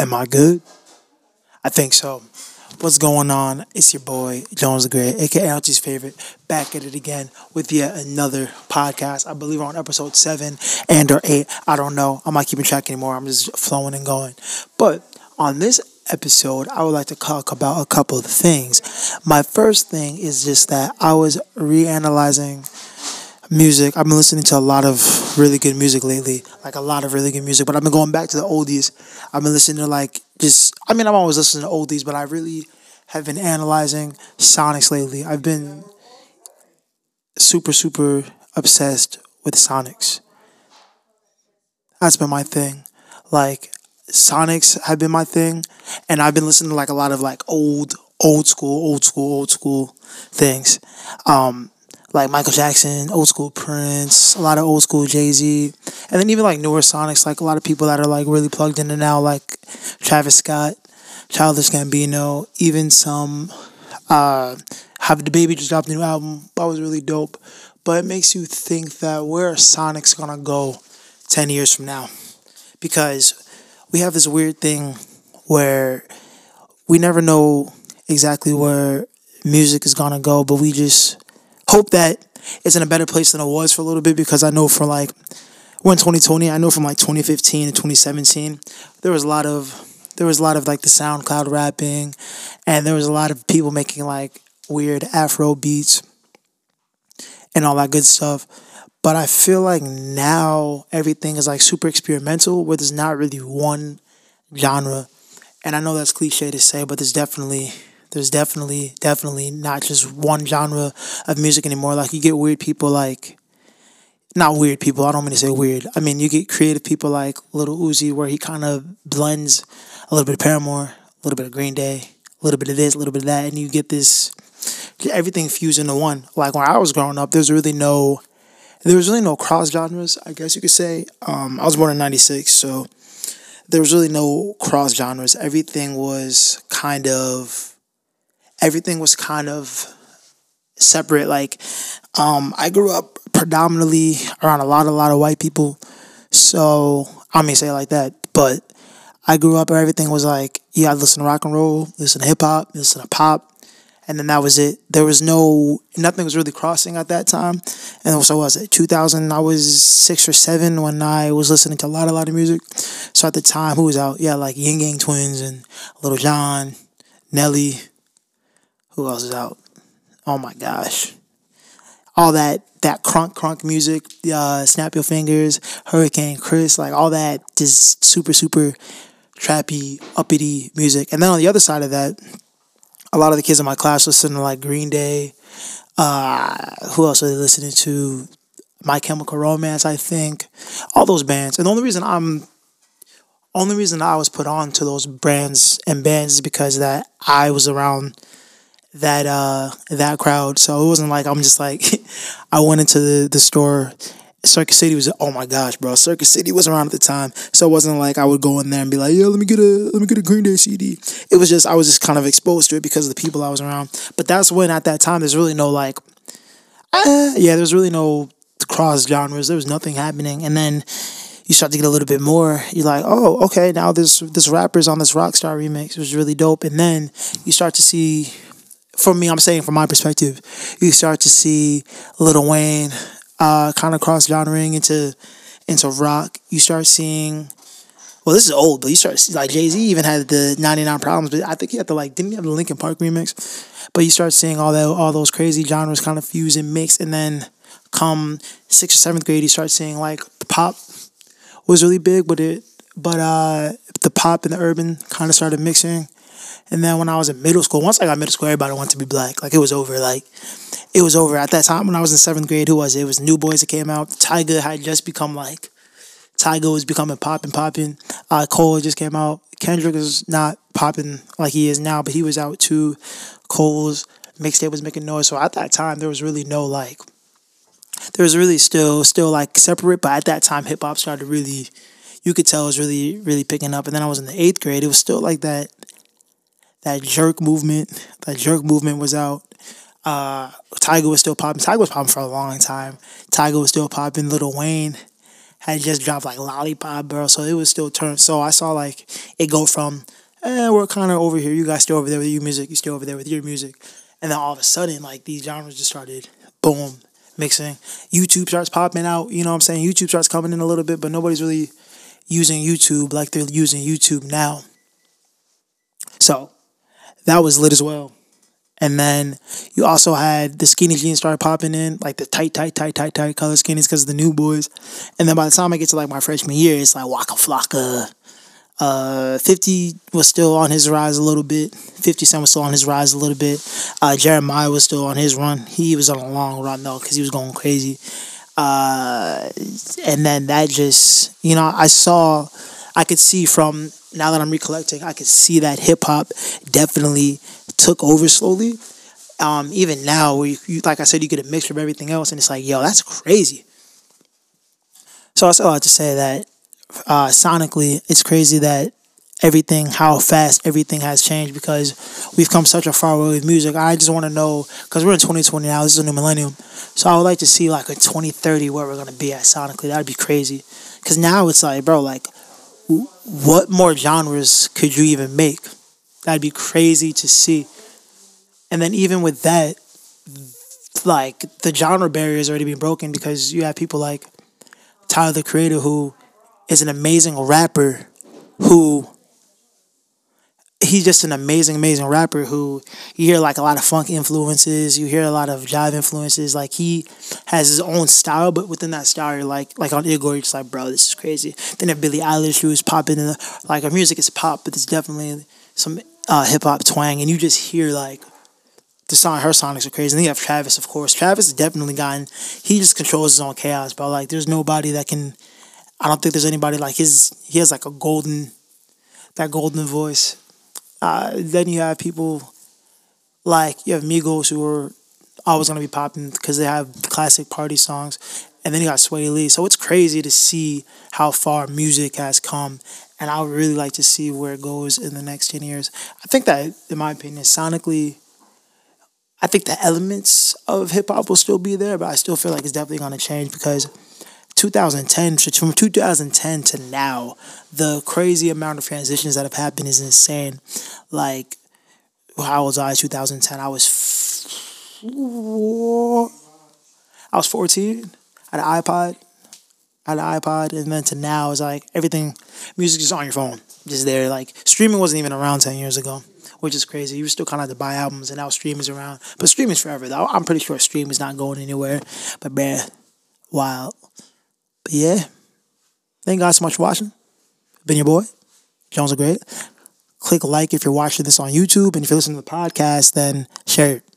Am I good? I think so. What's going on? It's your boy Jones the Great, aka Alchie's favorite, back at it again with yet another podcast. I believe we're on episode seven and or eight. I don't know. I'm not keeping track anymore. I'm just flowing and going. But on this episode, I would like to talk about a couple of things. My first thing is just that I was reanalyzing music. I've been listening to a lot of really good music lately, like a lot of really good music. But I've been going back to the oldies. I've been listening to like just. I mean, I'm always listening to oldies, but I really have been analyzing Sonics lately. I've been super super obsessed with Sonics. That's been my thing. Like Sonics have been my thing, and I've been listening to like a lot of like old old school, old school, old school things. Um, like Michael Jackson, old school Prince, a lot of old school Jay Z, and then even like newer Sonics, like a lot of people that are like really plugged into now, like Travis Scott, Childish Gambino, even some. Uh, have DaBaby just dropped a new album. That was really dope, but it makes you think that where Sonics gonna go ten years from now? Because we have this weird thing where we never know exactly where music is gonna go, but we just hope that it's in a better place than it was for a little bit because I know for like when 2020, I know from like 2015 to 2017, there was a lot of there was a lot of like the SoundCloud rapping, and there was a lot of people making like weird Afro beats and all that good stuff. But I feel like now everything is like super experimental, where there's not really one genre. And I know that's cliche to say, but there's definitely there's definitely definitely not just one genre of music anymore. Like you get weird people like not weird people, I don't mean to say weird. I mean you get creative people like Little Uzi where he kind of blends a little bit of Paramore, a little bit of Green Day, a little bit of this, a little bit of that, and you get this everything fused into one. Like when I was growing up, there's really no there was really no cross genres, I guess you could say. Um, I was born in '96, so there was really no cross genres. Everything was kind of everything was kind of separate. Like um, I grew up predominantly around a lot, a lot of white people, so I may say it like that, but I grew up where everything was like, yeah, I listen to rock and roll, listen to hip hop, listen to pop, and then that was it. There was no nothing was really crossing at that time. And so was it 2000? I was six or seven when I was listening to a lot, a lot of music. So at the time, who was out? Yeah, like Ying Yang Twins and Little John, Nelly. Who else is out? Oh my gosh, all that that crunk crunk music, uh, Snap Your Fingers, Hurricane Chris, like all that just super super trappy uppity music. And then on the other side of that a lot of the kids in my class listen to like Green Day. Uh, who else are they listening to? My Chemical Romance, I think. All those bands. And the only reason I'm only reason I was put on to those brands and bands is because that I was around that uh that crowd. So it wasn't like I'm just like I went into the, the store Circuit City was oh my gosh, bro. Circuit City was around at the time, so it wasn't like I would go in there and be like, "Yeah, let me get a let me get a Green Day CD." It was just I was just kind of exposed to it because of the people I was around. But that's when at that time there's really no like, uh, yeah, there's really no cross genres. There was nothing happening, and then you start to get a little bit more. You're like, oh, okay, now this this rapper's on this Rockstar remix. It was really dope, and then you start to see. For me, I'm saying from my perspective, you start to see Lil Wayne, uh, kind of cross genreing into into rock. You start seeing. Well, this is old, but you start like Jay Z even had the ninety nine problems, but I think he had the like didn't he have the Linkin Park remix? But you start seeing all that all those crazy genres kind of fuse and mix, and then come sixth or seventh grade, you start seeing like pop was really big, but it but uh the pop and the urban kind of started mixing. And then when I was in middle school, once I got middle school, everybody wanted to be black. Like it was over. Like it was over at that time when I was in seventh grade. Who was it? It was New Boyz that came out. Tyga had just become like Tyga was becoming popping, popping. Uh, Cole just came out. Kendrick is not popping like he is now, but he was out too. Cole's mixtape was making noise. So at that time, there was really no like, there was really still still like separate. But at that time, hip hop started really, you could tell it was really really picking up. And then I was in the eighth grade. It was still like that, that jerk movement. That jerk movement was out. Uh, Tyga was still popping. Tyga was popping for a long time. Tyga was still popping. Little Wayne had just dropped like Lollipop, bro. So it was still turned. So I saw like it go from, eh, we're kind of over here. You guys still over there with your music. You still over there with your music. And then all of a sudden, like these genres just started, boom, mixing. YouTube starts popping out. You know what I'm saying? YouTube starts coming in a little bit, but nobody's really using YouTube like they're using YouTube now. So that was lit as well. And then you also had the skinny jeans started popping in, like the tight, tight, tight, tight, tight color skinnies because of the New Boyz. And then by the time I get to like my freshman year, it's like Waka Flocka. Uh, 50 was still on his rise a little bit. 50 Cent was still on his rise a little bit. Uh, Jeremiah was still on his run. He was on a long run though because he was going crazy. Uh, and then that just, you know, I saw, I could see from now that I'm recollecting, I could see that hip hop definitely took over slowly. Um, even now, where you, you, like I said, you get a mixture of everything else, and it's like, yo, that's crazy. So I still have to say that uh, sonically, it's crazy that everything, how fast everything has changed because we've come such a far way with music. I just want to know because we're in 2020 now. This is a new millennium, so I would like to see like a 2030 where we're gonna be at sonically. That'd be crazy. Because now it's like, bro, like, what more genres could you even make? That'd be crazy to see. And then even with that, like the genre barrier is already being broken because you have people like Tyler the Creator who is an amazing rapper who he's just an amazing, amazing rapper who you hear like a lot of funk influences, you hear a lot of jive influences. Like he has his own style, but within that style, you're like like on Igor, you're just like, bro, this is crazy. Then if Billie Eilish who's popping in the like her music is pop, but there's definitely some uh, hip hop twang, and you just hear like the song her sonics are crazy. And then you have Travis, of course. Travis has definitely gotten he just controls his own chaos, but like there's nobody that can I don't think there's anybody like his he has like a golden that golden voice uh, then you have people like you have Migos who are always gonna be popping because they have classic party songs, and then you got Swae Lee. So it's crazy to see how far music has come, and I would really like to see where it goes in the next ten years. I think that, in my opinion, sonically, I think the elements of hip hop will still be there, but I still feel like it's definitely gonna change because 2010 from 2010 to now the crazy amount of transitions that have happened is insane like how was i 2010 i was four, i was 14 I had an ipod I had an ipod and then to now is like everything music is on your phone just there like streaming wasn't even around 10 years ago which is crazy. You still kind of have to buy albums, and now streaming's around. But streaming's forever, though. I'm pretty sure stream is not going anywhere. But man, wild. But yeah, thank God so much for watching. Been your boy, Jones the Great. Click like if you're watching this on YouTube, and if you're listening to the podcast, then share it.